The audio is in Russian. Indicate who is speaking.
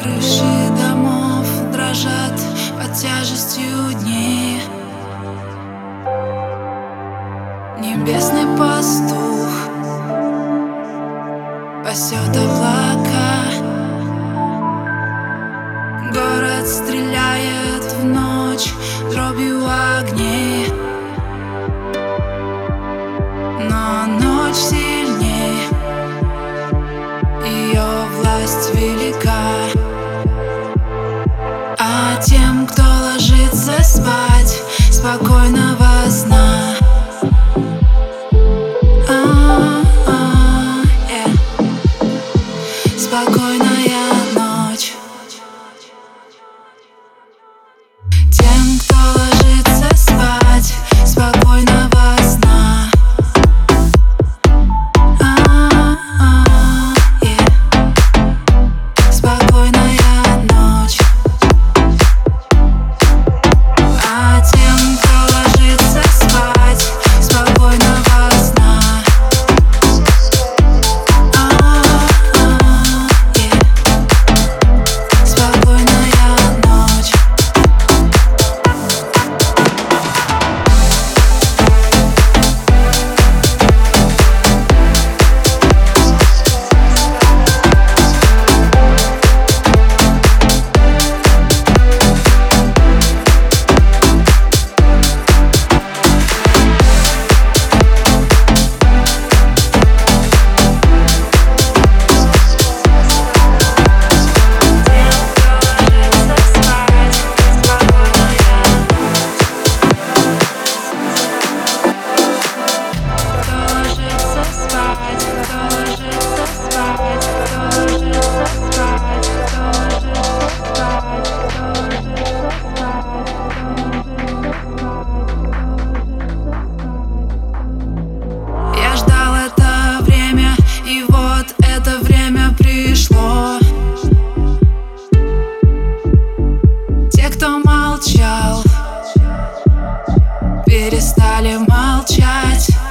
Speaker 1: Крыши домов дрожат под тяжестью дней Небесный пастух пасет облака. спать молчать.